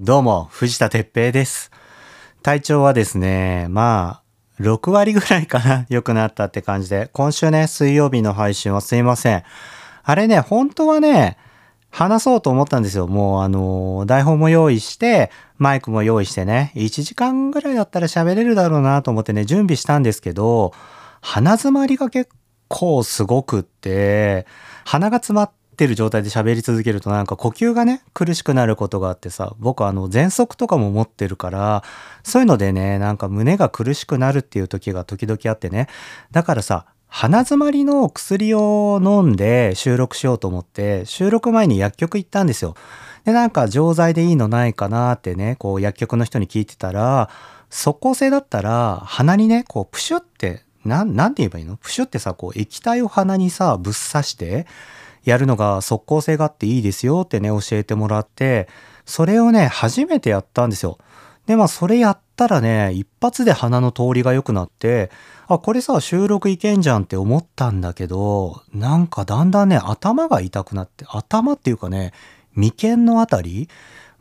どうも、藤田哲平です。体調はですね、まあ、6割ぐらいかな、良くなったって感じで、今週ね、水曜日の配信はすいません。あれね、本当はね、話そうと思ったんですよ。もうあの、台本も用意して、マイクも用意してね、1時間ぐらいだったら喋れるだろうなと思ってね、準備したんですけど、鼻詰まりが結構すごくって、鼻が詰まってる状態で喋り続けるとなんか呼吸がね、苦しくなることがあってさ、僕あの、喘息とかも持ってるから、そういうのでね、なんか胸が苦しくなるっていう時が時々あってね。だからさ、鼻詰まりの薬を飲んで収録しようと思って、収録前に薬局行ったんですよ。で、なんか錠剤でいいのないかなってね、こう薬局の人に聞いてたら、即効性だったら鼻にね、こうプシュって、な、なんて言えばいいの？プシュってさ、こう液体を鼻にさ、ぶっ刺して、やるのが即効性があっていいですよってね、教えてもらって、それをね、初めてやったんですよ。で、まあ、それやったらね、一発で鼻の通りが良くなって、あ、これさ、収録いけんじゃんって思ったんだけど、なんかだんだんね、頭が痛くなって、頭っていうかね、眉間のあたり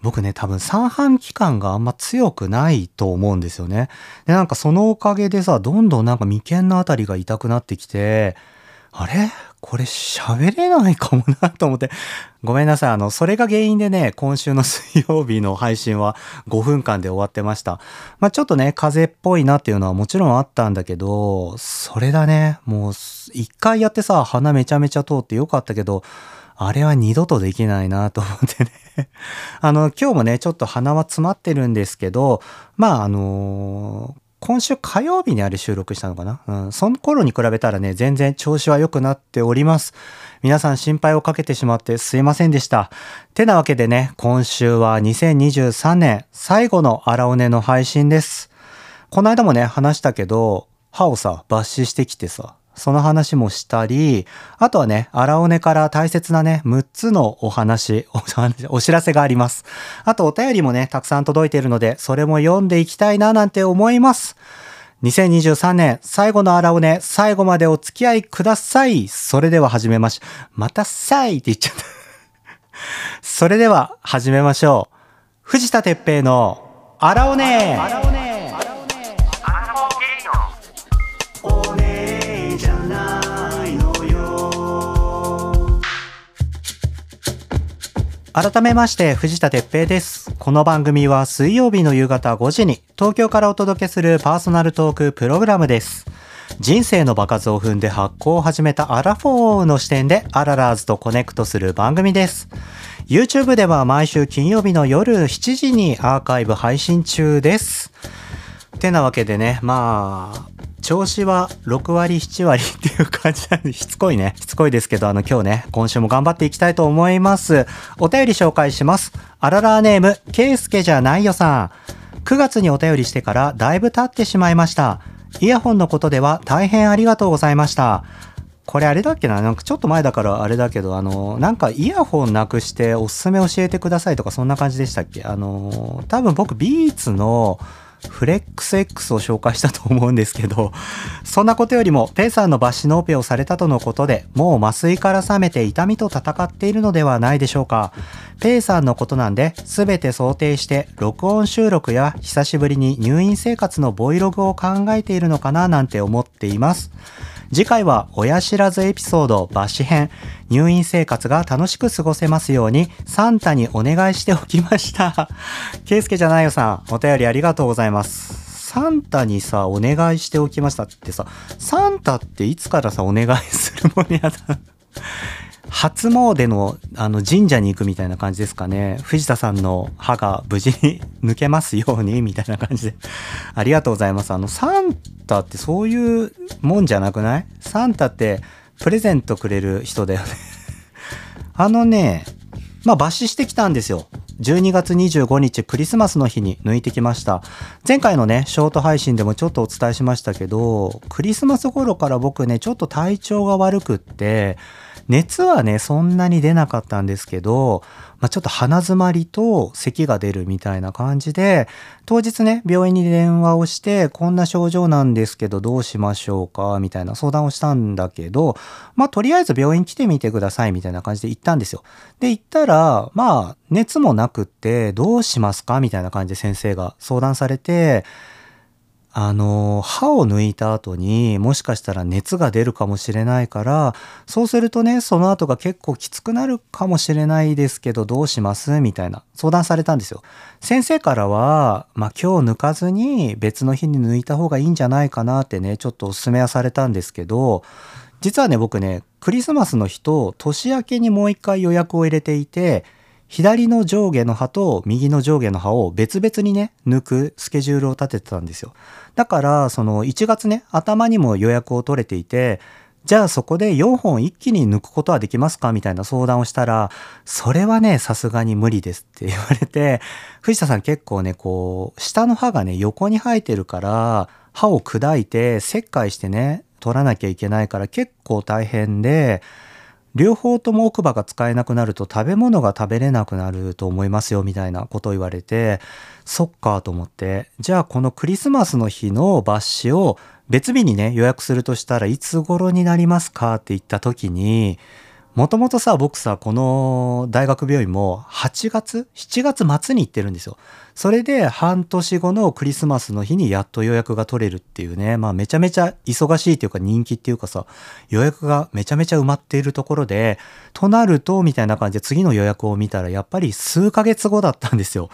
僕ね、多分三半規管があんま強くないと思うんですよね。で、なんかそのおかげでさ、どんどんなんか眉間のあたりが痛くなってきて、あれ？これ喋れないかもなと思って。ごめんなさい。あの、それが原因でね、今週の水曜日の配信は5分間で終わってました。まあちょっとね、風邪っぽいなっていうのはもちろんあったんだけど、それだね。もう、一回やってさ、鼻めちゃめちゃ通ってよかったけど、あれは二度とできないなと思ってね。あの、今日もね、ちょっと鼻は詰まってるんですけど、まああの今週火曜日にあれ収録したのかな？うん。その頃に比べたらね、全然調子は良くなっております。皆さん心配をかけてしまってすいませんでした。てなわけでね、今週は2023年最後の荒尾根の配信です。この間もね、話したけど、歯をさ、抜歯してきてさ、その話もしたり、あとはね、荒尾根から大切なね、6つのお話、お知らせがあります。あとお便りもね、たくさん届いているので、それも読んでいきたいななんて思います。2023年最後の荒尾根、最後までお付き合いください。それでは始めまし、またさいって言っちゃった。それでは始めましょう。藤田哲平の荒尾根。改めまして藤田哲平です。この番組は水曜日の夕方5時に東京からお届けするパーソナルトークプログラムです。人生の場数を踏んで発酵を始めたアラフォーの視点でアララーズとコネクトする番組です。YouTube では毎週金曜日の夜7時にアーカイブ配信中です。てなわけでね、まあ、調子は6割、7割 っていう感じなんで、しつこいね。しつこいですけど、あの今日ね、今週も頑張っていきたいと思います。お便り紹介します。あららネーム、ケイスケじゃないよさん。9月にお便りしてからだいぶ経ってしまいました。イヤホンのことでは大変ありがとうございました。これあれだっけななんかちょっと前だからあれだけど、あの、なんかイヤホンなくしておすすめ教えてくださいとかそんな感じでしたっけ？あの、多分僕ビーツのフレックス X を紹介したと思うんですけど、そんなことよりも、ペイさんの抜歯のオペをされたとのことで、もう麻酔から覚めて痛みと戦っているのではないでしょうか。ペイさんのことなんで、すべて想定して、録音収録や久しぶりに入院生活のボイログを考えているのかななんて思っています。次回は親知らずエピソード抜歯編入院生活が楽しく過ごせますようにサンタにお願いしておきました ケイスケじゃないよさんお便りありがとうございますサンタにさお願いしておきましたってさサンタっていつからさお願いするもんやだ初詣のあの神社に行くみたいな感じですかね。藤田さんの歯が無事に抜けますようにみたいな感じで。ありがとうございます。あの、サンタってそういうもんじゃなくない？サンタってプレゼントくれる人だよね。あのね、まあ抜歯してきたんですよ。12月25日クリスマスの日に抜いてきました。前回のね、ショート配信でもちょっとお伝えしましたけど、クリスマス頃から僕ね、ちょっと体調が悪くって、熱はね、そんなに出なかったんですけど、まあ、ちょっと鼻づまりと咳が出るみたいな感じで、当日ね、病院に電話をして、こんな症状なんですけど、どうしましょうか？みたいな相談をしたんだけど、まあ、とりあえず病院来てみてくださいみたいな感じで行ったんですよ。で、行ったら、まあ、熱もなくって、どうしますか？みたいな感じで先生が相談されて、あの、歯を抜いた後にもしかしたら熱が出るかもしれないから、そうするとね、その後が結構きつくなるかもしれないですけど、どうします？みたいな相談されたんですよ。先生からは、まあ今日抜かずに別の日に抜いた方がいいんじゃないかなってね、ちょっとお勧めはされたんですけど、実はね、僕ね、クリスマスの日と年明けにもう一回予約を入れていて、左の上下の歯と右の上下の歯を別々にね、抜くスケジュールを立ててたんですよ。だから、その1月ね、頭にも予約を取れていて、じゃあそこで4本一気に抜くことはできますかみたいな相談をしたら、それはね、さすがに無理ですって言われて、藤田さん結構ね、こう、下の歯がね、横に生えてるから、歯を砕いて切開してね、取らなきゃいけないから結構大変で、両方とも奥歯が使えなくなると食べ物が食べれなくなると思いますよみたいなことを言われて、そっかと思って、じゃあこのクリスマスの日の抜歯を別日にね予約するとしたらいつ頃になりますかって言った時に、もともとさ、僕さ、この大学病院も8月 ?7 月末に行ってるんですよ。それで半年後のクリスマスの日にやっと予約が取れるっていうね、まあめちゃめちゃ忙しいっていうか人気っていうかさ、予約がめちゃめちゃ埋まっているところで、となると、みたいな感じで次の予約を見たらやっぱり数ヶ月後だったんですよ。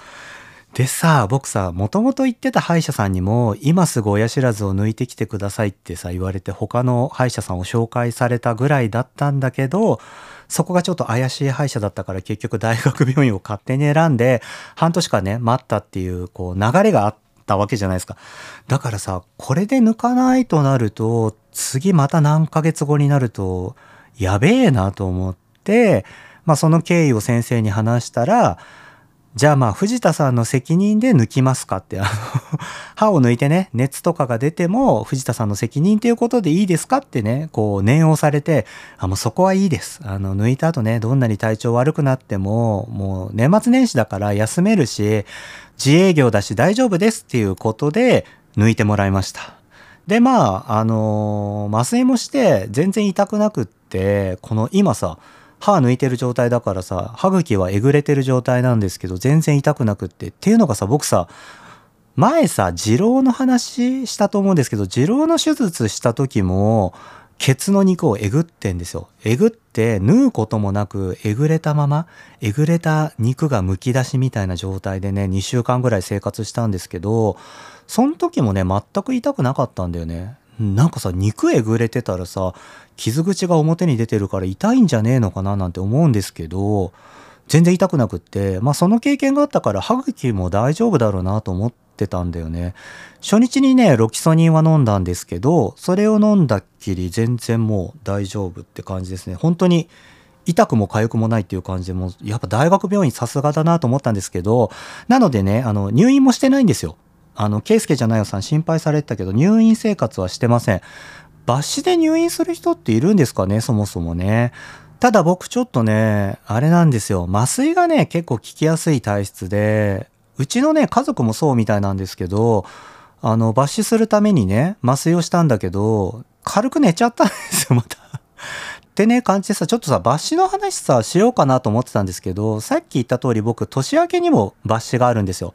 でさ、僕さ、もともと言ってた歯医者さんにも、今すぐ親知らずを抜いてきてくださいってさ、言われて他の歯医者さんを紹介されたぐらいだったんだけど、そこがちょっと怪しい歯医者だったから結局大学病院を勝手に選んで、半年間ね、待ったっていう、こう、流れがあったわけじゃないですか。だからさ、これで抜かないとなると、次また何ヶ月後になると、やべえなと思って、まあその経緯を先生に話したら、じゃあまあ藤田さんの責任で抜きますかって、あの歯を抜いてね、熱とかが出ても藤田さんの責任ということでいいですかってね、こう念をされて、あ、もうそこはいいです。あの、抜いた後ね、どんなに体調悪くなっても、もう年末年始だから休めるし、自営業だし大丈夫ですっていうことで抜いてもらいました。で、まあ、あの麻酔もして全然痛くなくって、この今さ、歯抜いてる状態だからさ、歯茎はえぐれてる状態なんですけど、全然痛くなくって。っていうのがさ、僕さ、前さ、二郎の話したと思うんですけど、二郎の手術した時も、ケツの肉をえぐってんですよ。えぐって縫うこともなくえぐれたまま、えぐれた肉がむき出しみたいな状態でね、2週間ぐらい生活したんですけど、その時もね、全く痛くなかったんだよね。なんかさ、肉えぐれてたらさ、傷口が表に出てるから痛いんじゃねえのかななんて思うんですけど、全然痛くなくって、まあその経験があったから歯茎も大丈夫だろうなと思ってたんだよね。初日にね、ロキソニンは飲んだんですけど、それを飲んだっきり全然もう大丈夫って感じですね。本当に痛くも痒くもないっていう感じでもやっぱ大学病院さすがだなと思ったんですけど、なのでね、あの、入院もしてないんですよ。あの、ケイスケじゃないよさん心配されてたけど、入院生活はしてません。抜歯で入院する人っているんですかね、そもそもね。ただ僕ちょっとね、あれなんですよ。麻酔がね、結構効きやすい体質で、うちのね、家族もそうみたいなんですけど、あの、抜歯するためにね、麻酔をしたんだけど、軽く寝ちゃったんですよ、また。ってね、感じでさ、ちょっとさ、抜歯の話さ、しようかなと思ってたんですけど、さっき言った通り僕、年明けにも抜歯があるんですよ。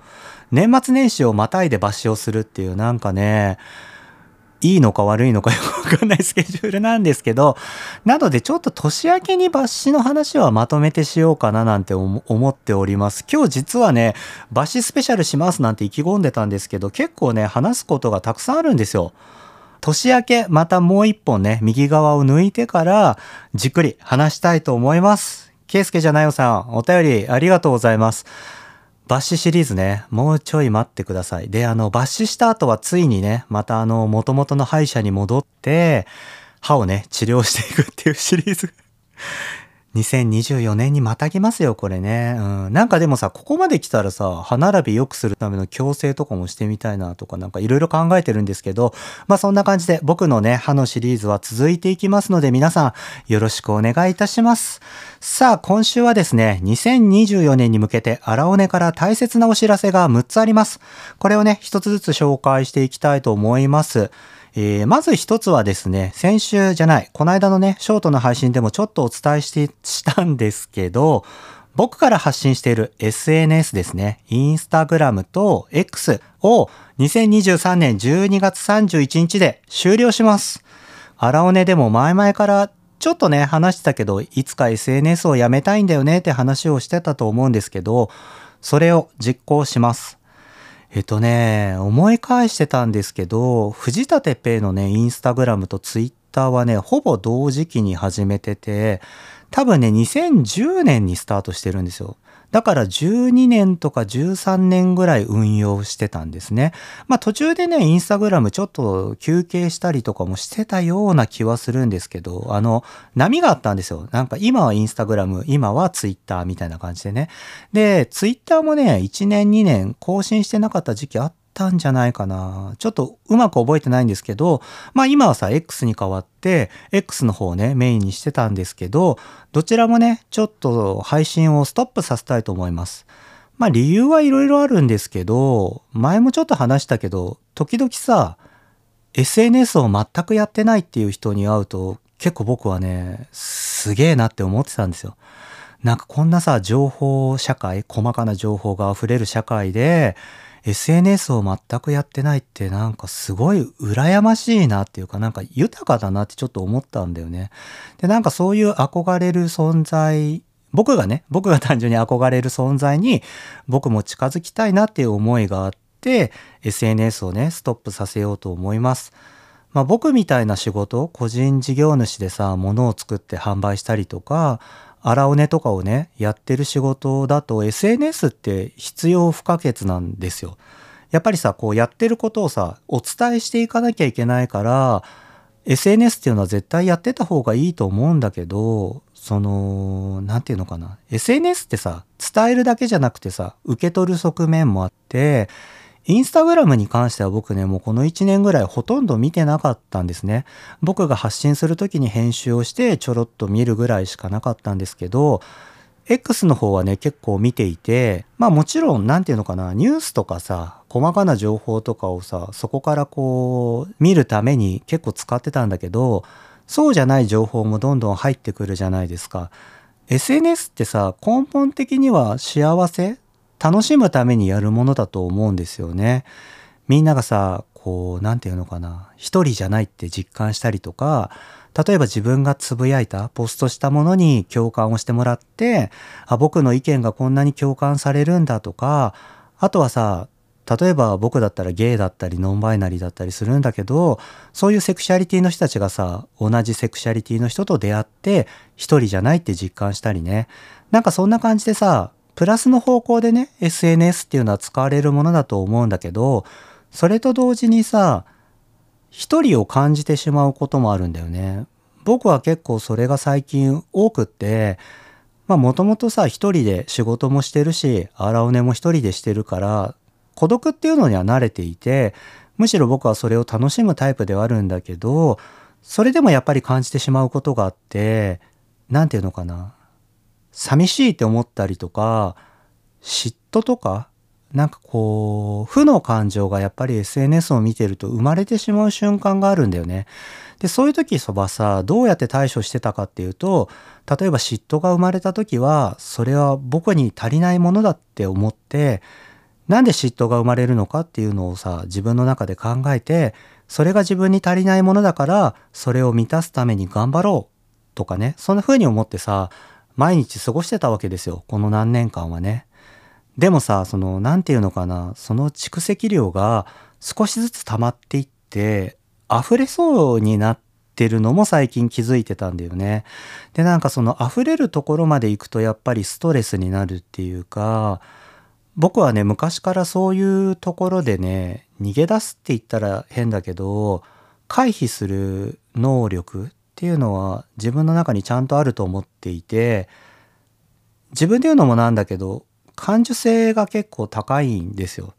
年末年始をまたいで抜歯をするっていう、なんかね、いいのか悪いのかよくわかんないスケジュールなんですけど、なのでちょっと年明けに抜歯の話はまとめてしようかななんて思っております。今日実はね、抜歯スペシャルしますなんて意気込んでたんですけど、結構ね、話すことがたくさんあるんですよ。年明け、またもう一本ね、右側を抜いてから、じっくり話したいと思います。ケイスケじゃないよさん、お便りありがとうございます。抜歯シリーズね、もうちょい待ってください。で、あの、抜歯した後はついにね、またあの、元々の歯医者に戻って、歯をね、治療していくっていうシリーズ2024年にまたぎますよ、これね。うん。なんかでもさ、ここまで来たらさ、歯並び良くするための矯正とかもしてみたいなとか、なんかいろいろ考えてるんですけど、まあそんな感じで僕のね、歯のシリーズは続いていきますので、皆さんよろしくお願いいたします。さあ、今週はですね、2024年に向けて、荒尾根から大切なお知らせが6つあります。これをね、一つずつ紹介していきたいと思います。えー、まず一つはですね、先週じゃない、この間のね、ショートの配信でもちょっとお伝えしてしたんですけど、僕から発信している SNS ですね、インスタグラムと X を2023年12月31日で終了します。荒尾根でも前々からちょっとね、話してたけど、いつか SNS をやめたいんだよねって話をしてたと思うんですけど、それを実行します。えっとね、思い返してたんですけど、藤田哲平のね、インスタグラムとツイッターはね、ほぼ同時期に始めてて、多分ね、2010年にスタートしてるんですよ。だから12年とか13年ぐらい運用してたんですね。まあ途中でね、インスタグラムちょっと休憩したりとかもしてたような気はするんですけど、あの、波があったんですよ。なんか今はインスタグラム、今はツイッターみたいな感じでね。で、ツイッターもね、1年2年更新してなかった時期あったたんじゃないかな。ちょっとうまく覚えてないんですけど、まあ今はさ、X に変わって、X の方をね、メインにしてたんですけど、どちらもね、ちょっと配信をストップさせたいと思います。まあ理由はいろいろあるんですけど、前もちょっと話したけど、時々さ、SNS を全くやってないっていう人に会うと、結構僕はね、すげえなって思ってたんですよ。なんかこんなさ、情報社会、細かな情報が溢れる社会で、SNS を全くやってないってなんかすごい羨ましいなっていうかなんか豊かだなってちょっと思ったんだよね。で、なんかそういう憧れる存在、僕がね、僕が単純に憧れる存在に僕も近づきたいなっていう思いがあって SNS をね、ストップさせようと思います。まあ僕みたいな仕事、個人事業主でさ、物を作って販売したりとか、荒尾根とかをね、やってる仕事だと SNS って必要不可欠なんですよ。やっぱりさ、こうやってることをさ、お伝えしていかなきゃいけないから、SNS っていうのは絶対やってた方がいいと思うんだけど、その、なんていうのかな。SNS ってさ、伝えるだけじゃなくてさ、受け取る側面もあって、インスタグラムに関しては僕ね、もうこの1年ぐらいほとんど見てなかったんですね。僕が発信する時に編集をしてちょろっと見るぐらいしかなかったんですけど、X の方はね、結構見ていて、まあもちろん、なんていうのかな、ニュースとかさ、細かな情報とかをさ、そこからこう、見るために結構使ってたんだけど、そうじゃない情報もどんどん入ってくるじゃないですか。SNS ってさ、根本的には幸せ楽しむためにやるものだと思うんですよね。みんながさ、こう、なんていうのかな、一人じゃないって実感したりとか、例えば自分がつぶやいた、ポストしたものに共感をしてもらって、あ、僕の意見がこんなに共感されるんだとか、あとはさ、例えば僕だったらゲイだったりノンバイナリーだったりするんだけど、そういうセクシャリティの人たちがさ、同じセクシャリティの人と出会って、一人じゃないって実感したりね。なんかそんな感じでさ、プラスの方向でね、SNS っていうのは使われるものだと思うんだけど、それと同時にさ、一人を感じてしまうこともあるんだよね。僕は結構それが最近多くって、まあもともとさ、一人で仕事もしてるし、荒尾根も一人でしてるから、孤独っていうのには慣れていて、むしろ僕はそれを楽しむタイプではあるんだけど、それでもやっぱり感じてしまうことがあって、なんていうのかな。寂しいって思ったりとか、嫉妬とか、なんかこう、負の感情がやっぱり SNS を見てると生まれてしまう瞬間があるんだよね。で、そういう時そばさ、どうやって対処してたかっていうと、例えば嫉妬が生まれた時は、それは僕に足りないものだって思って、なんで嫉妬が生まれるのかっていうのをさ、自分の中で考えて、それが自分に足りないものだから、それを満たすために頑張ろうとかね、そんな風に思ってさ、毎日過ごしてたわけですよ。この何年間はね。でもさ、その、なんていうのかな、その蓄積量が少しずつ溜まっていって、溢れそうになってるのも最近気づいてたんだよね。で、なんかその溢れるところまで行くとやっぱりストレスになるっていうか、僕はね、昔からそういうところでね、逃げ出すって言ったら変だけど、回避する能力っっていうのは自分の中にちゃんとあると思っていて自分で言うのもなんだけど感受性が結構高いんですよ。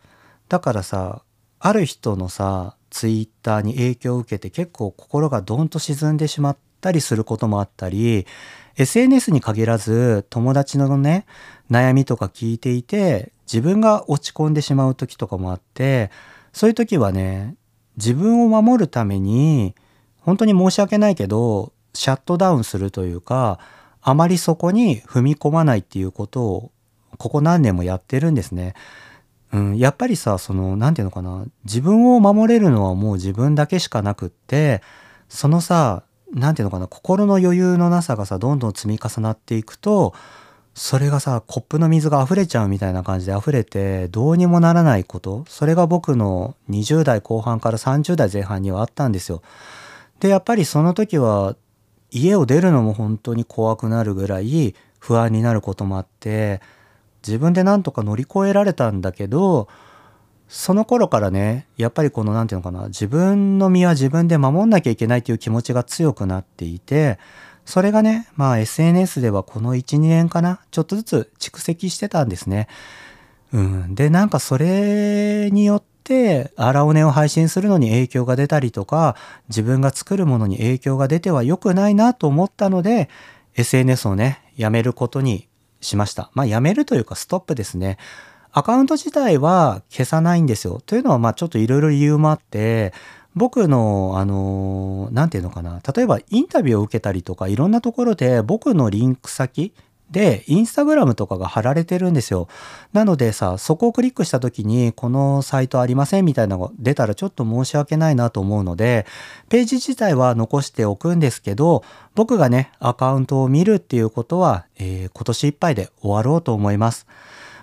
だからさある人のさツイッターに影響を受けて結構心がドンと沈んでしまったりすることもあったり SNS に限らず友達のね悩みとか聞いていて自分が落ち込んでしまう時とかもあってそういう時はね自分を守るために本当に申し訳ないけどシャットダウンするというかあまりそこに踏み込まないっていうことをここ何年もやってるんですね。うん、やっぱりさその何て言うのかな自分を守れるのはもう自分だけしかなくってそのさ何て言うのかな心の余裕のなさがさどんどん積み重なっていくとそれがさコップの水が溢れちゃうみたいな感じで溢れてどうにもならないことそれが僕の20代後半から30代前半にはあったんですよ。でやっぱりその時は家を出るのも本当に怖くなるぐらい不安になることもあって自分でなんとか乗り越えられたんだけどその頃からねやっぱりこの何て言うのかな自分の身は自分で守んなきゃいけないっていう気持ちが強くなっていてそれがねまあ SNS ではこの12年かなちょっとずつ蓄積してたんですね。うん、でなんかそれによって荒尾根を配信するのに影響が出たりとか自分が作るものに影響が出ては良くないなと思ったので SNS をねやめることにしました。まあやめるというかストップですね。アカウント自体は消さないんですよ。というのはまあちょっといろいろ理由もあって僕のあの何て言うのかな例えばインタビューを受けたりとかいろんなところで僕のリンク先で、インスタグラムとかが貼られてるんですよ。なのでさ、そこをクリックした時に、このサイトありませんみたいなのが出たらちょっと申し訳ないなと思うので、ページ自体は残しておくんですけど、僕がね、アカウントを見るっていうことは、えー、今年いっぱいで終わろうと思います。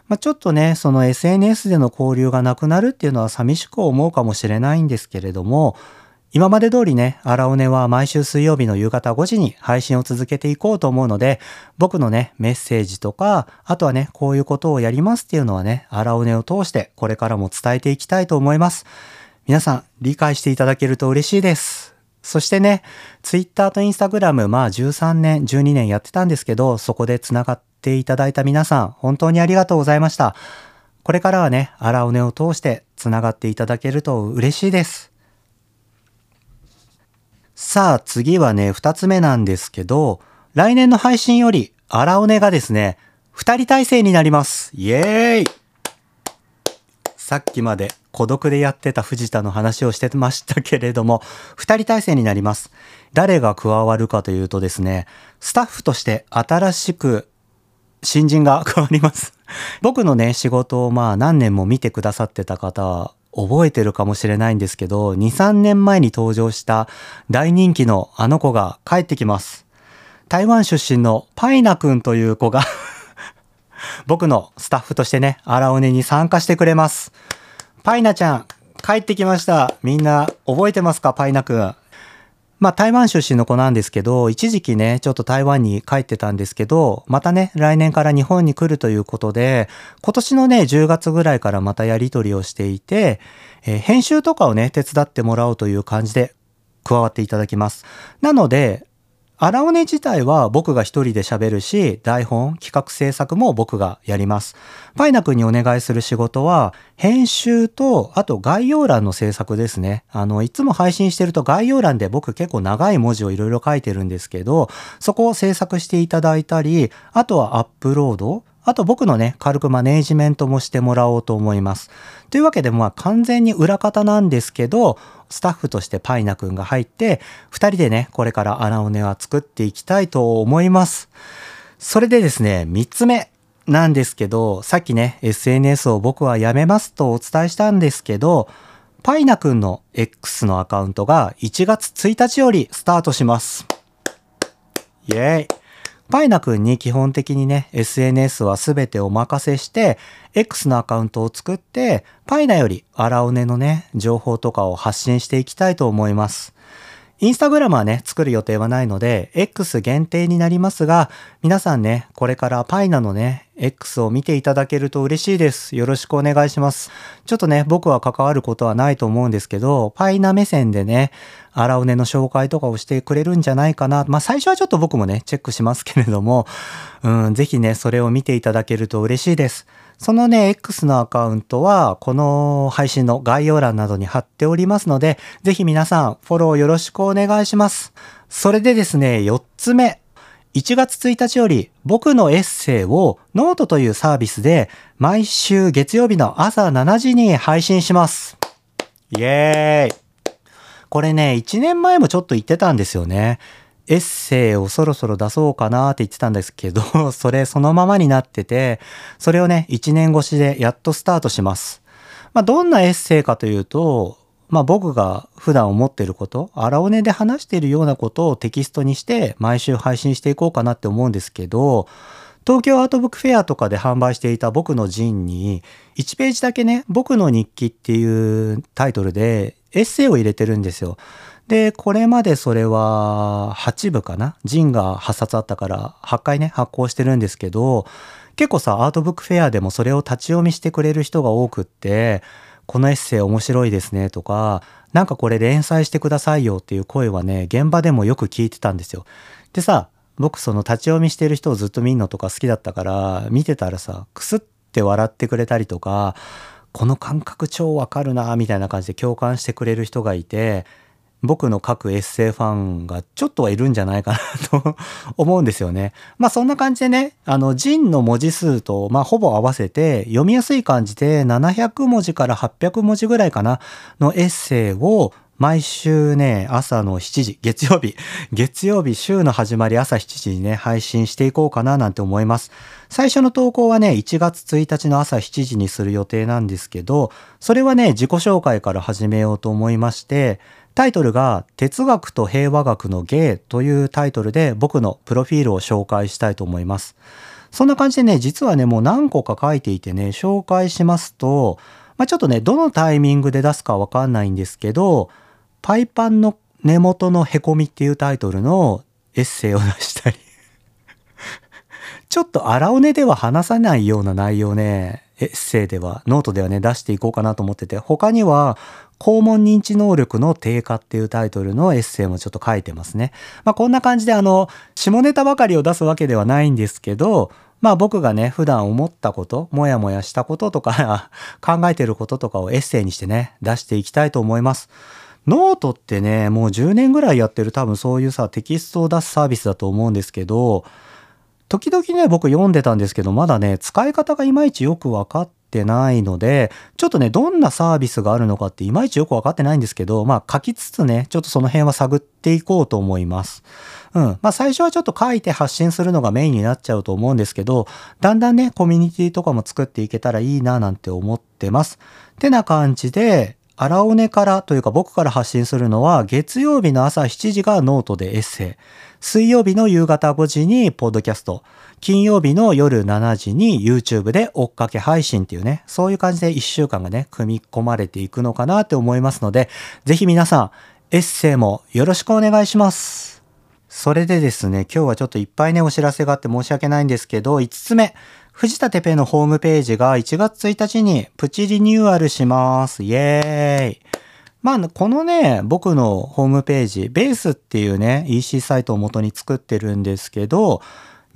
まあ、ちょっとね、その SNS での交流がなくなるっていうのは寂しく思うかもしれないんですけれども、今まで通りね、荒尾根は毎週水曜日の夕方5時に配信を続けていこうと思うので、僕のね、メッセージとか、あとはね、こういうことをやりますっていうのはね、荒尾根を通してこれからも伝えていきたいと思います。皆さん、理解していただけると嬉しいです。そしてね、Twitter と Instagram、まあ13年、12年やってたんですけど、そこで繋がっていただいた皆さん、本当にありがとうございました。これからはね、荒尾根を通して繋がっていただけると嬉しいです。さあ次はね、二つ目なんですけど、来年の配信より、荒尾根がですね、二人体制になります。イエーイさっきまで孤独でやってた藤田の話をしてましたけれども、二人体制になります。誰が加わるかというとですね、スタッフとして新しく新人が加わります。僕のね、仕事をまあ何年も見てくださってた方覚えてるかもしれないんですけど、2、3年前に登場した大人気のあの子が帰ってきます。台湾出身のパイナくんという子が 僕のスタッフとしてね、荒尾根に参加してくれます。パイナちゃん、帰ってきました。みんな覚えてますかパイナくん。まあ台湾出身の子なんですけど、一時期ね、ちょっと台湾に帰ってたんですけど、またね、来年から日本に来るということで、今年のね、10月ぐらいからまたやり取りをしていて、えー、編集とかをね、手伝ってもらおうという感じで加わっていただきます。なので、荒尾根自体は僕が一人で喋るし、台本、企画制作も僕がやります。パイナ君にお願いする仕事は、編集と、あと概要欄の制作ですね。あの、いつも配信してると概要欄で僕結構長い文字をいろいろ書いてるんですけど、そこを制作していただいたり、あとはアップロード、あと僕のね、軽くマネージメントもしてもらおうと思います。というわけで、まあ完全に裏方なんですけど、スタッフとしてパイナくんが入って、二人でね、これから穴尾根は作っていきたいと思います。それでですね、三つ目なんですけど、さっきね、SNS を僕はやめますとお伝えしたんですけど、パイナくんの X のアカウントが1月1日よりスタートします。イェーイパイナ君に基本的にね、SNS は全てお任せして、X のアカウントを作って、パイナより荒尾根のね、情報とかを発信していきたいと思います。インスタグラムはね、作る予定はないので、X 限定になりますが、皆さんね、これからパイナのね、X を見ていただけると嬉しいです。よろしくお願いします。ちょっとね、僕は関わることはないと思うんですけど、パイナ目線でね、荒尾根の紹介とかをしてくれるんじゃないかな。まあ最初はちょっと僕もね、チェックしますけれども、うん、ぜひね、それを見ていただけると嬉しいです。そのね、X のアカウントは、この配信の概要欄などに貼っておりますので、ぜひ皆さん、フォローよろしくお願いします。それでですね、4つ目。1月1日より僕のエッセイをノートというサービスで毎週月曜日の朝7時に配信します。イエーイこれね、1年前もちょっと言ってたんですよね。エッセイをそろそろ出そうかなって言ってたんですけど、それそのままになってて、それをね、1年越しでやっとスタートします。まあ、どんなエッセイかというと、まあ僕が普段思っていること、荒尾根で話しているようなことをテキストにして毎週配信していこうかなって思うんですけど、東京アートブックフェアとかで販売していた僕のジンに1ページだけね、僕の日記っていうタイトルでエッセイを入れてるんですよ。で、これまでそれは8部かな？ジンが8冊あったから8回ね、発行してるんですけど、結構さ、アートブックフェアでもそれを立ち読みしてくれる人が多くって、このエッセイ面白いですねとか、なんかこれ連載してくださいよっていう声はね、現場でもよく聞いてたんですよ。でさ、僕その立ち読みしてる人をずっと見んのとか好きだったから、見てたらさ、くすって笑ってくれたりとか、この感覚超わかるなみたいな感じで共感してくれる人がいて、僕の書くエッセイファンがちょっとはいるんじゃないかなと思うんですよね。まあそんな感じでね、あの、ジンの文字数と、まあほぼ合わせて読みやすい感じで700文字から800文字ぐらいかなのエッセイを毎週ね、朝の7時、月曜日、月曜日週の始まり朝7時にね、配信していこうかななんて思います。最初の投稿はね、1月1日の朝7時にする予定なんですけど、それはね、自己紹介から始めようと思いまして、タイトルが哲学と平和学の芸というタイトルで僕のプロフィールを紹介したいと思います。そんな感じでね、実はね、もう何個か書いていてね、紹介しますと、まあ、ちょっとね、どのタイミングで出すかわかんないんですけど、パイパンの根元のへこみっていうタイトルのエッセイを出したりちょっと荒尾根では話さないような内容ね、エッセイでは、ノートではね、出していこうかなと思ってて、他には、肛門認知能力の低下っていうタイトルのエッセイもちょっと書いてますね。まあこんな感じであの、下ネタばかりを出すわけではないんですけど、まあ僕がね、普段思ったこと、もやもやしたこととか 考えてることとかをエッセイにしてね、出していきたいと思います。ノートってね、もう10年ぐらいやってる多分そういうさ、テキストを出すサービスだと思うんですけど、時々ね、僕読んでたんですけど、まだね、使い方がいまいちよくわかっってないので、ちょっとね、どんなサービスがあるのかっていまいちよくわかってないんですけど、まあ書きつつね、ちょっとその辺は探っていこうと思います。うん。まあ最初はちょっと書いて発信するのがメインになっちゃうと思うんですけど、だんだんね、コミュニティとかも作っていけたらいいななんて思ってます。ってな感じで、アラオネからというか僕から発信するのは月曜日の朝7時がノートでエッセイ。水曜日の夕方5時にポッドキャスト。金曜日の夜7時に YouTube で追っかけ配信っていうね、そういう感じで1週間がね、組み込まれていくのかなって思いますので、ぜひ皆さん、エッセイもよろしくお願いします。それでですね、今日はちょっといっぱいね、お知らせがあって申し訳ないんですけど、5つ目、藤田てぺのホームページが1月1日にプチリニューアルします。イエーイ。まあ、このね、僕のホームページ、ベースっていうね、EC サイトを元に作ってるんですけど、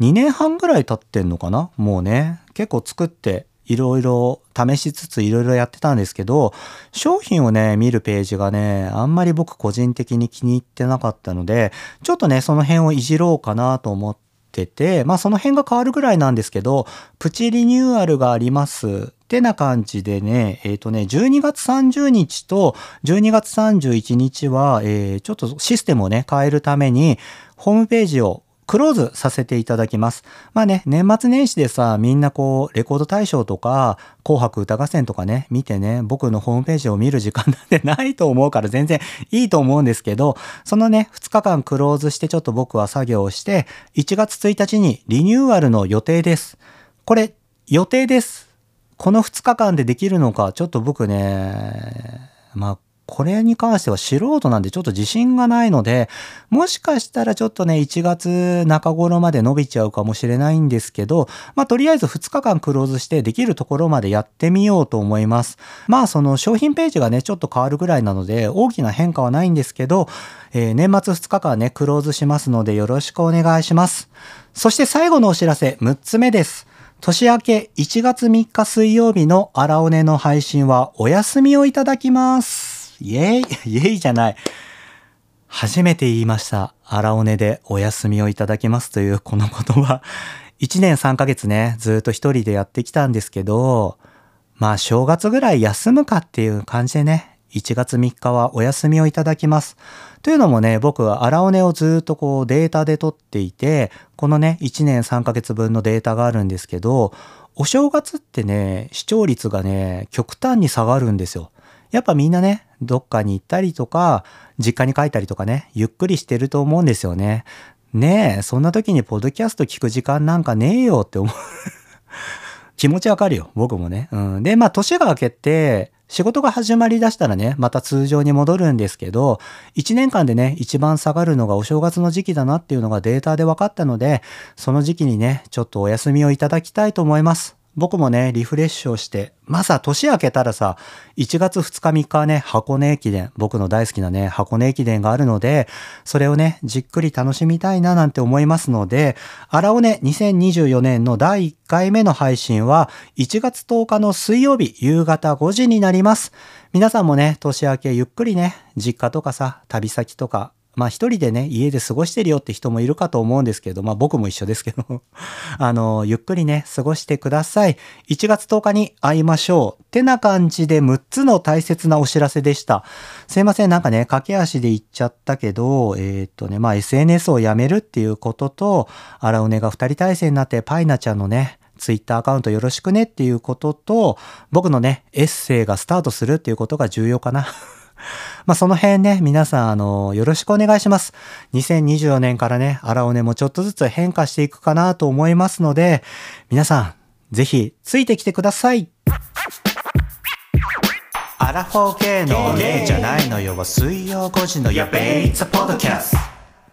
2年半ぐらい経ってんのかな？もうね、結構作っていろいろ試しつついろいろやってたんですけど、商品をね、見るページがね、あんまり僕個人的に気に入ってなかったので、ちょっとね、その辺をいじろうかなと思ってて、まあその辺が変わるぐらいなんですけど、プチリニューアルがあります。ってな感じでね、えっ、ー、とね、12月30日と12月31日は、えー、ちょっとシステムをね、変えるために、ホームページをクローズさせていただきます。まあね、年末年始でさ、みんなこう、レコード大賞とか、紅白歌合戦とかね、見てね、僕のホームページを見る時間なんてないと思うから全然いいと思うんですけど、そのね、2日間クローズしてちょっと僕は作業をして、1月1日にリニューアルの予定です。これ、予定です。この2日間でできるのか、ちょっと僕ね、まあ、これに関しては素人なんでちょっと自信がないので、もしかしたらちょっとね、1月中頃まで伸びちゃうかもしれないんですけど、まあとりあえず2日間クローズしてできるところまでやってみようと思います。まあその商品ページがね、ちょっと変わるぐらいなので、大きな変化はないんですけど、えー、年末2日間ね、クローズしますのでよろしくお願いします。そして最後のお知らせ、6つ目です。年明け1月3日水曜日の荒尾根の配信はお休みをいただきます。イェイ、イェイじゃない。初めて言いました。荒尾根でお休みをいただきますというこの言葉。1年3ヶ月ね、ずっと一人でやってきたんですけど、まあ正月ぐらい休むかっていう感じでね、1月3日はお休みをいただきます。というのもね、僕は荒尾根をずっとこうデータで取っていて、このね、1年3ヶ月分のデータがあるんですけど、お正月ってね、視聴率がね、極端に下がるんですよ。やっぱみんなね、どっかに行ったりとか、実家に帰ったりとかね、ゆっくりしてると思うんですよね。ねえ、そんな時にポッドキャスト聞く時間なんかねえよって思う 気持ちわかるよ。僕もね。うん。で、まあ、年が明けて、仕事が始まりだしたらね、また通常に戻るんですけど、1年間でね、一番下がるのがお正月の時期だなっていうのがデータで分かったので、その時期にね、ちょっとお休みをいただきたいと思います。僕もね、リフレッシュをして、まさ、年明けたらさ、1月2日3日はね、箱根駅伝、僕の大好きなね、箱根駅伝があるので、それをね、じっくり楽しみたいななんて思いますので、荒尾根2024年の第1回目の配信は、1月10日の水曜日、夕方5時になります。皆さんもね、年明けゆっくりね、実家とかさ、旅先とか、まあ一人でね、家で過ごしてるよって人もいるかと思うんですけど、まあ僕も一緒ですけど、あの、ゆっくりね、過ごしてください。1月10日に会いましょう。ってな感じで6つの大切なお知らせでした。すいません、なんかね、駆け足で言っちゃったけど、えー、っとね、まあ SNS をやめるっていうことと、荒尾根が2人体制になってパイナちゃんのね、ツイッターアカウントよろしくねっていうことと、僕のね、エッセイがスタートするっていうことが重要かな。まあ、その辺ね、皆さん、あの、よろしくお願いします。2024年からね、荒尾根もちょっとずつ変化していくかなと思いますので、皆さん、ぜひ、ついてきてください。アラフォー系の例じゃないのよは水曜5時のやべえ、It's a podcast。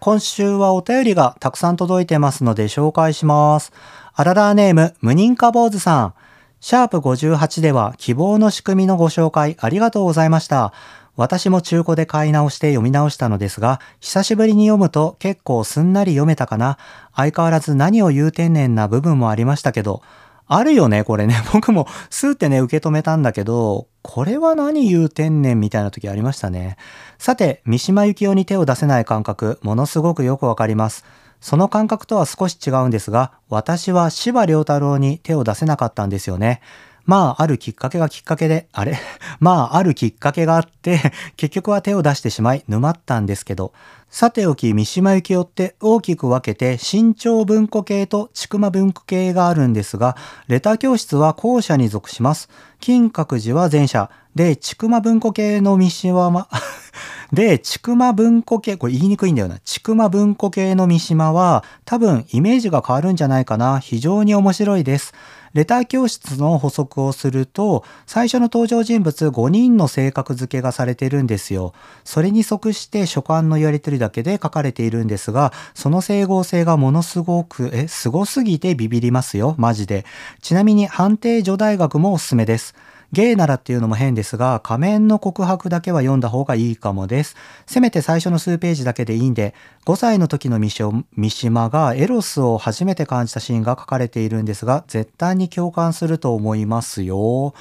今週はお便りがたくさん届いてますので紹介します。アララーネーム、無認可坊主さん。シャープ58では希望の仕組みのご紹介ありがとうございました。私も中古で買い直して読み直したのですが、久しぶりに読むと結構すんなり読めたかな。相変わらず何を言うてんねんな部分もありましたけど、あるよね、これね。僕もスーってね、受け止めたんだけど、これは何言うてんねんみたいな時ありましたね。さて、三島由紀夫に手を出せない感覚、ものすごくよくわかります。その感覚とは少し違うんですが、私は柴良太郎に手を出せなかったんですよね。まあ、あるきっかけがきっかけで、あれ？まあ、あるきっかけがあって、結局は手を出してしまい、沼ったんですけど、さておき三島由紀夫って大きく分けて新潮文庫系と千曲文庫系があるんですが、レター教室は後者に属します。金閣寺は前者。で、千曲文庫系の三島は、で、ちくま文庫系、これ言いにくいんだよな。ちくま文庫系の三島は多分イメージが変わるんじゃないかな。非常に面白いです。レター教室の補足をすると、最初の登場人物5人の性格付けがされているんですよ。それに即して書簡のやり取りだけで書かれているんですが、その整合性がものすごく、え、すごすぎてビビりますよ。マジで。ちなみに判定女大学もおすすめです。ゲイならっていうのも変ですが、仮面の告白だけは読んだ方がいいかもです。せめて最初の数ページだけでいいんで、5歳の時の三島がエロスを初めて感じたシーンが書かれているんですが、絶対に共感すると思いますよ。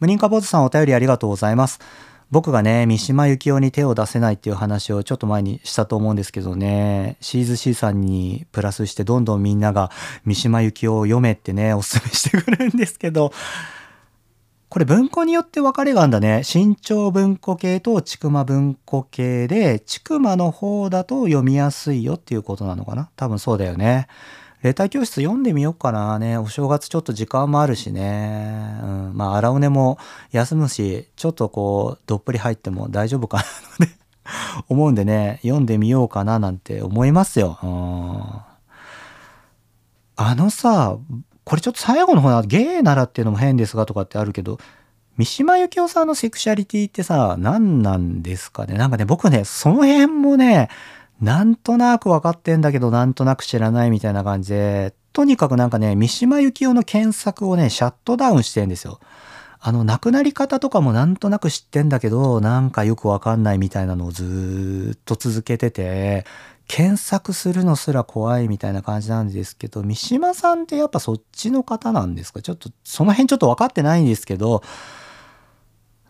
無認可坊主さんお便りありがとうございます。僕がね、三島由紀夫に手を出せないっていう話をちょっと前にしたと思うんですけどね、シーズ C さんにプラスしてどんどんみんなが三島由紀夫を読めってね、おすすめしてくるんですけど、これ文庫によって分かれがあるんだね。新潮文庫系とちくま文庫系で、ちくまの方だと読みやすいよっていうことなのかな多分そうだよね。レター教室読んでみようかなね。お正月ちょっと時間もあるしね。うん。まあ、荒尾根も休むし、ちょっとこう、どっぷり入っても大丈夫かなので思うんでね、読んでみようかななんて思いますよ。うん。あのさ、これちょっと最後の方な、ゲイならっていうのも変ですがとかってあるけど、三島由紀夫さんのセクシャリティってさ、何なんですかねなんかね、僕ね、その辺もね、なんとなく分かってんだけど、なんとなく知らないみたいな感じで、とにかくなんかね、三島由紀夫の検索をね、シャットダウンしてんですよ。あの、亡くなり方とかもなんとなく知ってんだけど、なんかよくわかんないみたいなのをずっと続けてて、検索するのすら怖いみたいな感じなんですけど、三島さんってやっぱそっちの方なんですか？ちょっと、その辺ちょっと分かってないんですけど、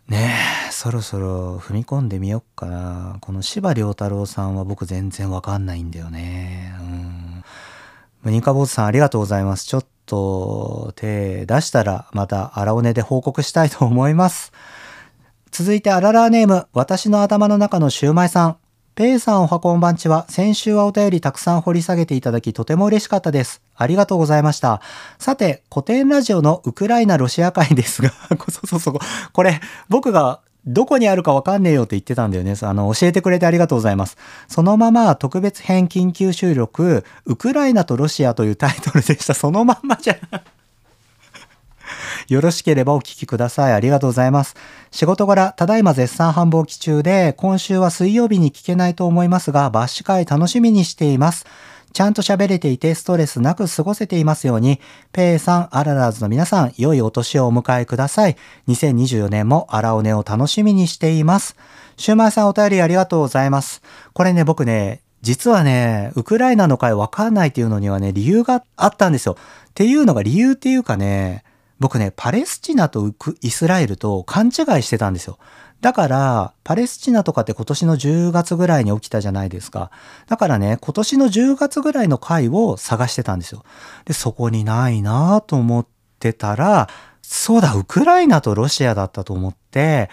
ねえ、そろそろ踏み込んでみよっかな。この司馬太郎さんは僕全然わかんないんだよね。うん。ニカ坊主さんありがとうございます。ちょっと手出したらまた荒尾根で報告したいと思います。続いてアララーネーム、私の頭の中のシューマイさん。ペイさんおはこんばんちは、先週はお便りたくさん掘り下げていただきとても嬉しかったです。ありがとうございました。さて、古典ラジオのウクライナ・ロシア会ですが、そうそうそう、これ、僕がどこにあるかわかんねえよって言ってたんだよね。あの、教えてくれてありがとうございます。そのまま特別編緊急収録、ウクライナとロシアというタイトルでした。そのまんまじゃ。よろしければお聞きください。ありがとうございます。仕事柄、ただいま絶賛繁忙期中で、今週は水曜日に聞けないと思いますが、バッシュ会楽しみにしています。ちゃんと喋れていてストレスなく過ごせていますように、ペイさん、アララーズの皆さん、良いお年をお迎えください。2024年もアラオネを楽しみにしています。シューマイさんお便りありがとうございます。これね、僕ね、実はね、ウクライナの回わかんないっていうのにはね、理由があったんですよ。っていうのが理由っていうかね、僕ね、パレスチナとイスラエルと勘違いしてたんですよ。だから、パレスチナとかって今年の10月ぐらいに起きたじゃないですか。だからね、今年の10月ぐらいの回を探してたんですよ。で、そこにないなぁと思ってたら、そうだ、ウクライナとロシアだったと思って、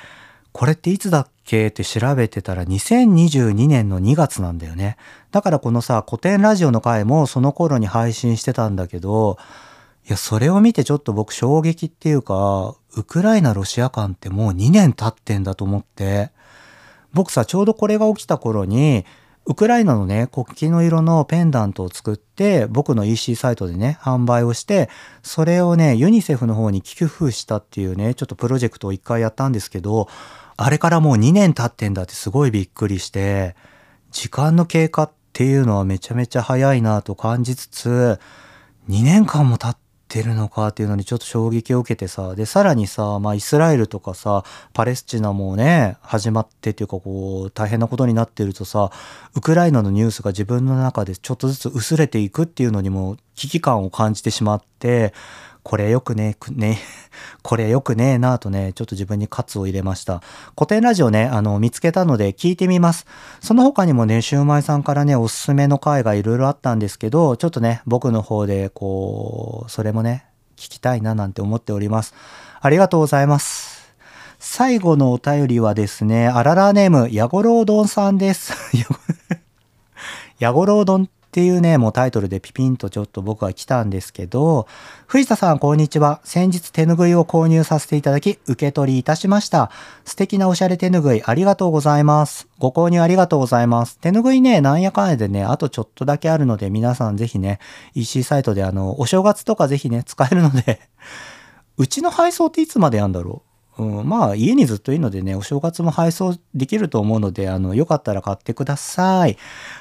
これっていつだっけって調べてたら2022年の2月なんだよね。だからこのさ、古典ラジオの回もその頃に配信してたんだけど、いや、それを見てちょっと僕衝撃っていうか、ウクライナ・ロシア間ってもう2年経ってんだと思って、僕さ、ちょうどこれが起きた頃に、ウクライナのね、国旗の色のペンダントを作って、僕の EC サイトでね、販売をして、それをね、ユニセフの方に寄付したっていうね、ちょっとプロジェクトを一回やったんですけど、あれからもう2年経ってんだってすごいびっくりして、時間の経過っていうのはめちゃめちゃ早いなと感じつつ、2年間も経っってるのかっていうのにちょっと衝撃を受けてさ、で、さらにさ、まあイスラエルとかさ、パレスチナもね、始まってっていうかこう、大変なことになってるとさ、ウクライナのニュースが自分の中でちょっとずつ薄れていくっていうのにも危機感を感じてしまって、これよくね、ね、これよくねえなぁとね、ちょっと自分に喝を入れました。古典ラジオね、あの、見つけたので聞いてみます。その他にもね、シューマイさんからね、おすすめの回がいろいろあったんですけど、ちょっとね、僕の方で、こう、それもね、聞きたいななんて思っております。ありがとうございます。最後のお便りはですね、あららネーム、やごろうどんさんです。やごろうどんっていうね、もうタイトルでピピンとちょっと僕は来たんですけど、藤田さんこんにちは。先日手ぬぐいを購入させていただき、受け取りいたしました。素敵なおしゃれ手ぬぐいありがとうございます。ご購入ありがとうございます。手ぬぐいね、なんやかんやでね、あとちょっとだけあるので、皆さんぜひね、EC サイトであの、お正月とかぜひね、使えるので うちの配送っていつまでやんだろう？うん、まあ家にずっといいのでね、お正月も配送できると思うので、あの、よかったら買ってください。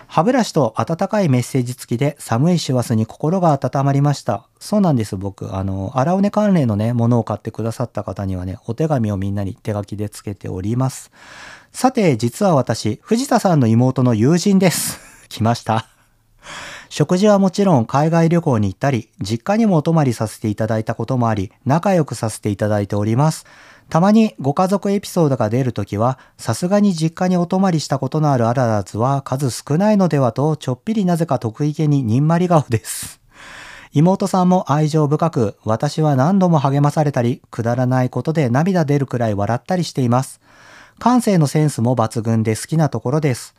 歯ブラシと温かいメッセージ付きで寒い師走に心が温まりました。そうなんです、僕。あの、荒尾根関連のね、ものを買ってくださった方にはね、お手紙をみんなに手書きでつけております。さて、実は私、藤田さんの妹の友人です。来ました。食事はもちろん海外旅行に行ったり、実家にもお泊まりさせていただいたこともあり、仲良くさせていただいております。たまにご家族エピソードが出るときは、さすがに実家にお泊まりしたことのあるアララズは数少ないのではと、ちょっぴりなぜか得意げににんまり顔です。妹さんも愛情深く、私は何度も励まされたり、くだらないことで涙出るくらい笑ったりしています。感性のセンスも抜群で好きなところです。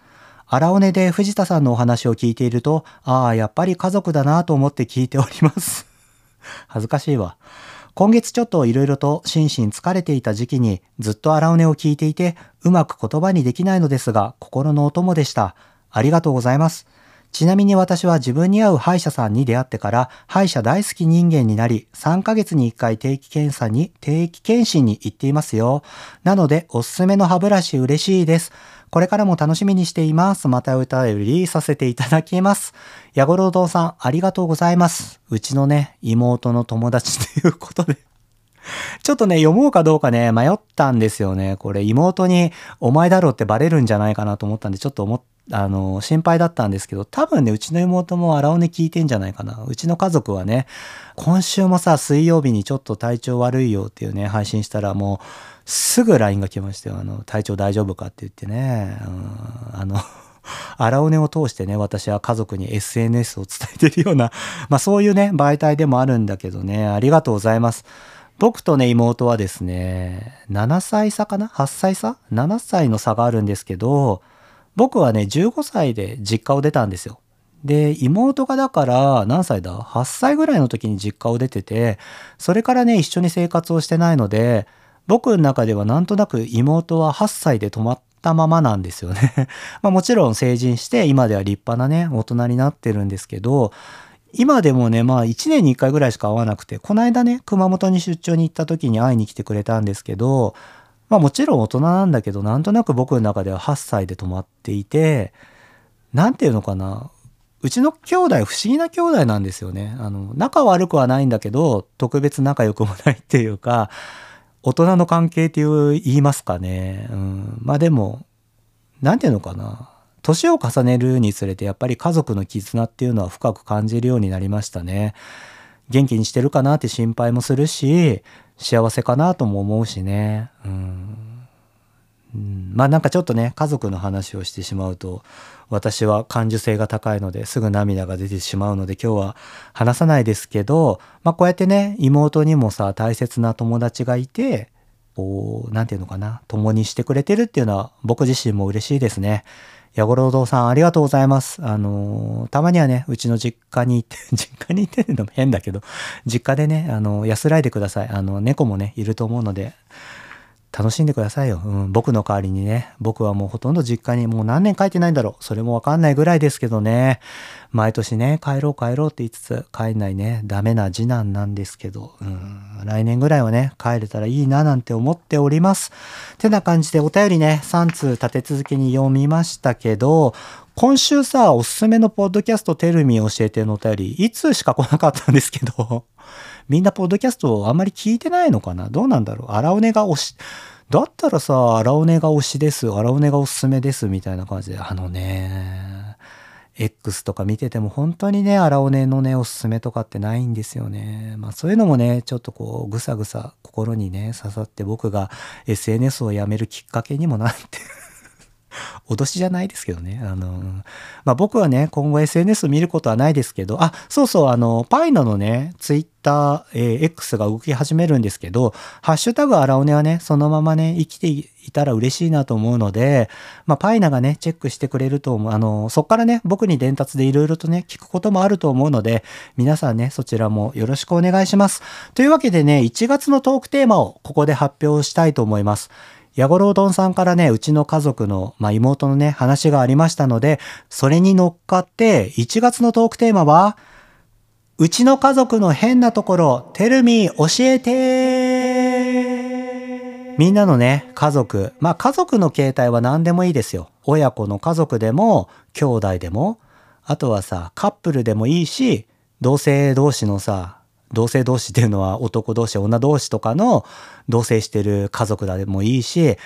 荒尾根で藤田さんのお話を聞いていると、ああ、やっぱり家族だなと思って聞いております。恥ずかしいわ。今月ちょっといろいろと心身疲れていた時期にずっと荒尾根を聞いていてうまく言葉にできないのですが心のお供でした。ありがとうございます。ちなみに私は自分に合う歯医者さんに出会ってから歯医者大好き人間になり3ヶ月に1回定期検査に定期検診に行っていますよ。なのでおすすめの歯ブラシ嬉しいです。これからも楽しみにしています。また歌よりさせていただきます。ヤゴロウ堂さんありがとうございます。うちのね、妹の友達ということで ちょっとね、読もうかどうかね、迷ったんですよね。これ妹にお前だろうってバレるんじゃないかなと思ったんで、ちょっと思っあの、心配だったんですけど、多分ね、うちの妹も荒尾根聞いてんじゃないかな。うちの家族はね、今週もさ、水曜日にちょっと体調悪いよっていうね、配信したらもう、すぐ LINE が来ましたよ。あの、体調大丈夫かって言ってね。うん、あの 荒尾根を通してね、私は家族に SNS を伝えてるような、まあそういうね、媒体でもあるんだけどね、ありがとうございます。僕とね、妹はですね、7歳差かな ?8 歳差 ?7 歳の差があるんですけど、僕はね、15歳で実家を出たんですよ。で、妹がだから何歳だ ?8 歳ぐらいの時に実家を出てて、それからね、一緒に生活をしてないので、僕の中ではなんとなく妹は8歳で止まったままなんですよね。まあもちろん成人して今では立派なね、大人になってるんですけど、今でもね、まあ1年に1回ぐらいしか会わなくて、この間ね、熊本に出張に行った時に会いに来てくれたんですけど、まあもちろん大人なんだけど、なんとなく僕の中では8歳で止まっていて、なんていうのかな。うちの兄弟不思議な兄弟なんですよね。あの、仲悪くはないんだけど、特別仲良くもないっていうか、大人の関係っていう言いますかね。うん。まあでも、なんていうのかな。年を重ねるにつれてやっぱり家族の絆っていうのは深く感じるようになりましたね。元気にしてるかなって心配もするし、幸せかなとも思うしね。うん。うん、まあなんかちょっとね、家族の話をしてしまうと、私は感受性が高いのですぐ涙が出てしまうので今日は話さないですけど、まあこうやってね、妹にもさ、大切な友達がいて、こう、なんていうのかな、共にしてくれてるっていうのは僕自身も嬉しいですね。やごろどさんありがとうございます。あのー、たまにはね、うちの実家に行って、実家に行ってるのも変だけど、実家でね、あの、安らいでください。あの、猫もね、いると思うので、楽しんでくださいよ。うん、僕の代わりにね、僕はもうほとんど実家にもう何年帰ってないんだろう。それもわかんないぐらいですけどね。毎年ね、帰ろう帰ろうって言いつつ、帰んないね、ダメな次男なんですけど、うん、来年ぐらいはね、帰れたらいいななんて思っております。てな感じでお便りね、3通立て続けに読みましたけど、今週さ、おすすめのポッドキャストテルミ教えてのお便り、いつしか来なかったんですけど、みんなポッドキャストをあんまり聞いてないのかな？どうなんだろう？荒尾根が推し、だったらさ、荒尾根が推しです、荒尾根がおすすめですみたいな感じで、あのね、X とか見てても本当にね、荒尾根のね、おすすめとかってないんですよね。まあそういうのもね、ちょっとこう、ぐさぐさ心にね、刺さって僕が SNS をやめるきっかけにもなって 脅しじゃないですけどね。あの、まあ、僕はね、今後 SNS 見ることはないですけど、あ、そうそう、あの、パイノのね、ツイッター、えー、X が動き始めるんですけど、ハッシュタグアラオネはね、そのままね、生きていたら嬉しいなと思うので、まあ、パイナがね、チェックしてくれると思う。あの、そっからね、僕に伝達でいろいろとね、聞くこともあると思うので、皆さんね、そちらもよろしくお願いします。というわけでね、1月のトークテーマをここで発表したいと思います。ヤゴロウドンさんからね、うちの家族の、まあ、妹のね、話がありましたので、それに乗っかって、1月のトークテーマは、うちの家族の変なところ、テルミ教えてみんなのね、家族。まあ、家族の形態は何でもいいですよ。親子の家族でも、兄弟でも、あとはさ、カップルでもいいし、同性同士のさ、同性同士っていうのは男同士女同士とかの同棲してる家族でもいいし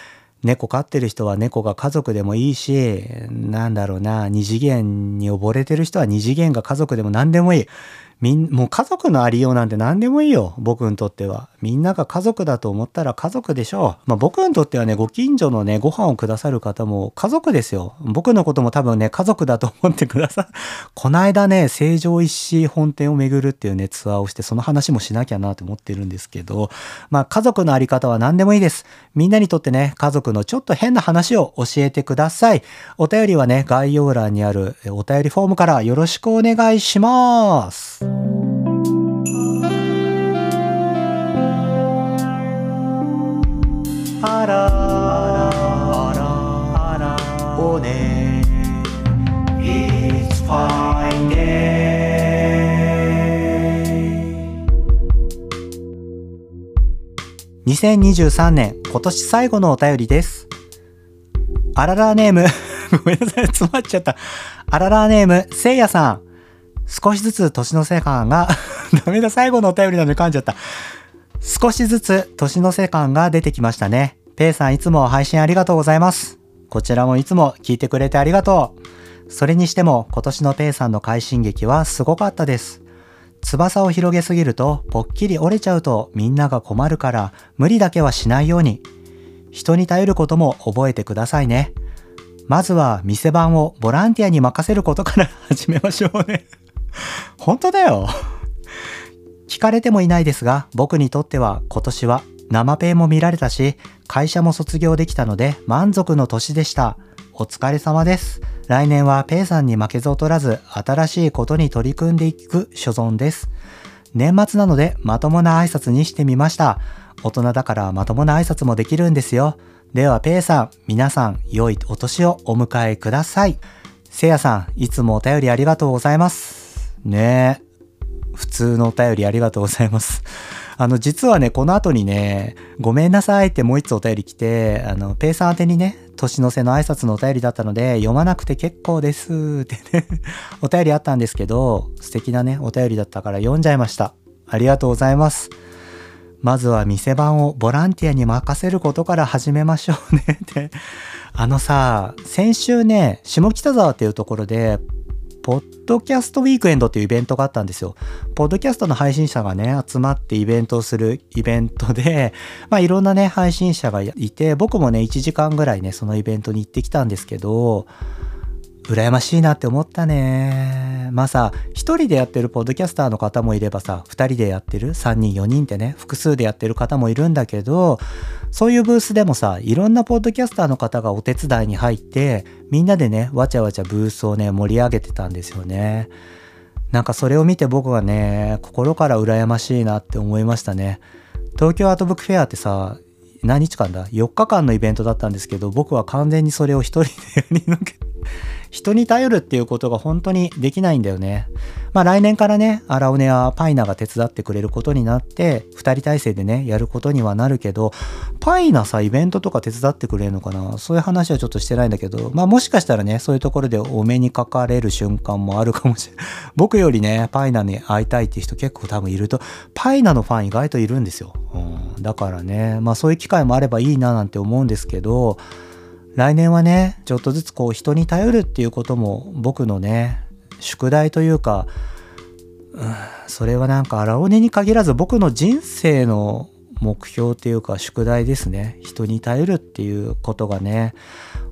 猫飼ってる人は猫が家族でもいいしなんだろうな二次元に溺れてる人は二次元が家族でも何でもいいみん、もう家族のありようなんて何でもいいよ。僕にとっては。みんなが家族だと思ったら家族でしょう。まあ僕にとってはね、ご近所のね、ご飯をくださる方も家族ですよ。僕のことも多分ね、家族だと思ってくださこの間ね、成城石井本店を巡るっていうね、ツアーをして、その話もしなきゃなと思ってるんですけど、まあ家族のあり方は何でもいいです。みんなにとってね、家族のちょっと変な話を教えてください。お便りはね、概要欄にあるお便りフォームからよろしくお願いします。あらあらあらおね。It's fine day 2023年今年最後のお便りです。あららネーム。ごめんなさい詰まっちゃった。あららネームせいやさん。少しずつ年のせい感が ダメだ、最後のお便りなんで噛んじゃった。少しずつ年の瀬感が出てきましたね。ペイさんいつも配信ありがとうございます。こちらもいつも聞いてくれてありがとう。それにしても今年のペイさんの快進撃はすごかったです。翼を広げすぎるとぽっきり折れちゃうとみんなが困るから無理だけはしないように。人に頼ることも覚えてくださいね。まずは店番をボランティアに任せることから始めましょうね。本当だよ。聞かれてもいないですが、僕にとっては今年は生ペイも見られたし、会社も卒業できたので満足の年でした。お疲れ様です。来年はペイさんに負けず劣らず、新しいことに取り組んでいく所存です。年末なのでまともな挨拶にしてみました。大人だからまともな挨拶もできるんですよ。ではペイさん、皆さん良いお年をお迎えください。せいやさん、いつもお便りありがとうございます。ねえ。普通のお便りありがとうございます。あの、実はね、この後にね、ごめんなさいってもう一つお便り来て、あの、ペイさん宛てにね、年の瀬の挨拶のお便りだったので、読まなくて結構ですってね、お便りあったんですけど、素敵なね、お便りだったから読んじゃいました。ありがとうございます。まずは店番をボランティアに任せることから始めましょうねって。あのさ、先週ね、下北沢っていうところで、ポッドキャストウィークエンドっていうイベントがあったんですよ。ポッドキャストの配信者がね、集まってイベントをするイベントで、まあいろんなね、配信者がいて、僕もね、1時間ぐらいね、そのイベントに行ってきたんですけど、羨ましいなって思ったね。まあさ、一人でやってるポッドキャスターの方もいればさ、二人でやってる三人、四人ってね、複数でやってる方もいるんだけど、そういうブースでもさ、いろんなポッドキャスターの方がお手伝いに入って、みんなでね、わちゃわちゃブースをね、盛り上げてたんですよね。なんかそれを見て僕はね、心から羨ましいなって思いましたね。東京アートブックフェアってさ、何日間だ ?4 日間のイベントだったんですけど、僕は完全にそれを一人でやり抜け、人に頼るっていうことが本当にできないんだよね。まあ来年からね、アラオネやパイナが手伝ってくれることになって、二人体制でね、やることにはなるけど、パイナさ、イベントとか手伝ってくれるのかな？そういう話はちょっとしてないんだけど、まあもしかしたらね、そういうところでお目にかかれる瞬間もあるかもしれない。僕よりね、パイナに会いたいって人結構多分いると、パイナのファン意外といるんですよ。うん、だからね、まあそういう機会もあればいいななんて思うんですけど、来年はね、ちょっとずつこう人に頼るっていうことも僕のね、宿題というか、うん、それはなんか荒尾根に限らず僕の人生の目標っていうか宿題ですね。人に頼るっていうことがね、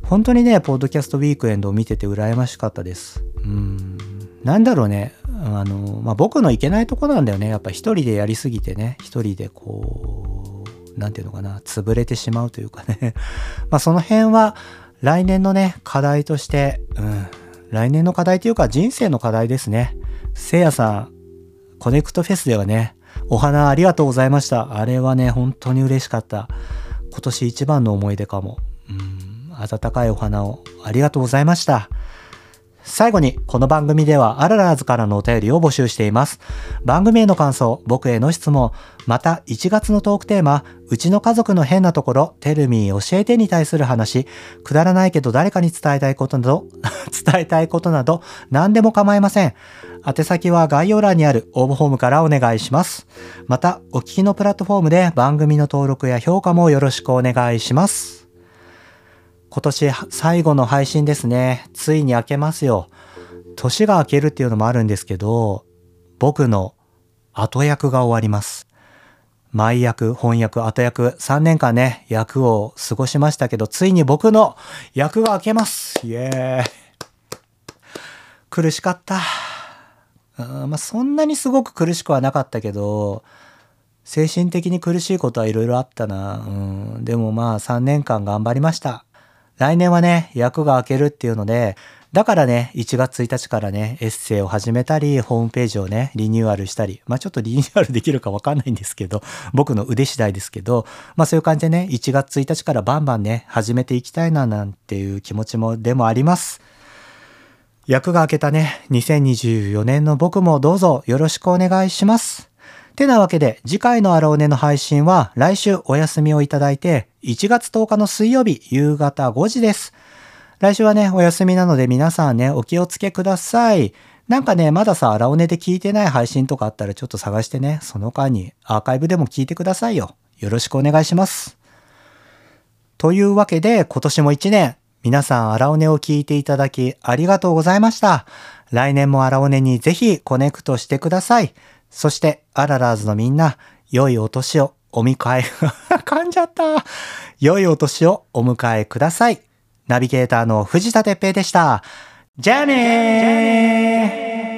本当にね、ポッドキャストウィークエンドを見てて羨ましかったです。うん。なんだろうね。あの、まあ、僕のいけないとこなんだよね。やっぱ一人でやりすぎてね、一人でこう、なんていうのかな、潰れてしまうというかね。まあ、その辺は来年のね、課題として、うん。来年の課題というか人生の課題ですね。せいやさん、コネクトフェスではね、お花ありがとうございました。あれはね、本当に嬉しかった。今年一番の思い出かも。うん、温かいお花をありがとうございました。最後に、この番組ではアララーズからのお便りを募集しています。番組への感想、僕への質問、また1月のトークテーマ、うちの家族の変なところ、テルミー教えてに対する話、くだらないけど誰かに伝えたいことなど、伝えたいことなど、何でも構いません。宛先は概要欄にある応募フォームからお願いします。また、お聞きのプラットフォームで番組の登録や評価もよろしくお願いします。今年最後の配信ですね。ついに明けますよ。年が明けるっていうのもあるんですけど、僕の後役が終わります。前役、翻訳、後役、3年間ね、役を過ごしましたけど、ついに僕の役が明けます。イエーイ。苦しかった。うんまあ、そんなにすごく苦しくはなかったけど、精神的に苦しいことはいろいろあったな。うん、でもまあ3年間頑張りました。来年はね、役が明けるっていうので、だからね、1月1日からね、エッセイを始めたり、ホームページをね、リニューアルしたり、まあちょっとリニューアルできるかわかんないんですけど、僕の腕次第ですけど、まあそういう感じでね、1月1日からバンバンね、始めていきたいななんていう気持ちも、でもあります。役が明けたね、2024年の僕もどうぞよろしくお願いします。てなわけで、次回のアラオネの配信は来週お休みをいただいて、1月10日の水曜日夕方5時です。来週はね、お休みなので皆さんね、お気をつけください。なんかね、まださ、アラオネで聞いてない配信とかあったらちょっと探してね、その間にアーカイブでも聞いてくださいよ。よろしくお願いします。というわけで、今年も一年、皆さんアラオネを聞いていただきありがとうございました。来年もアラオネにぜひコネクトしてください。そして、アララーズのみんな、良いお年をお迎え、噛んじゃった。良いお年をお迎えください。ナビゲーターの藤田哲平でした。じゃあねー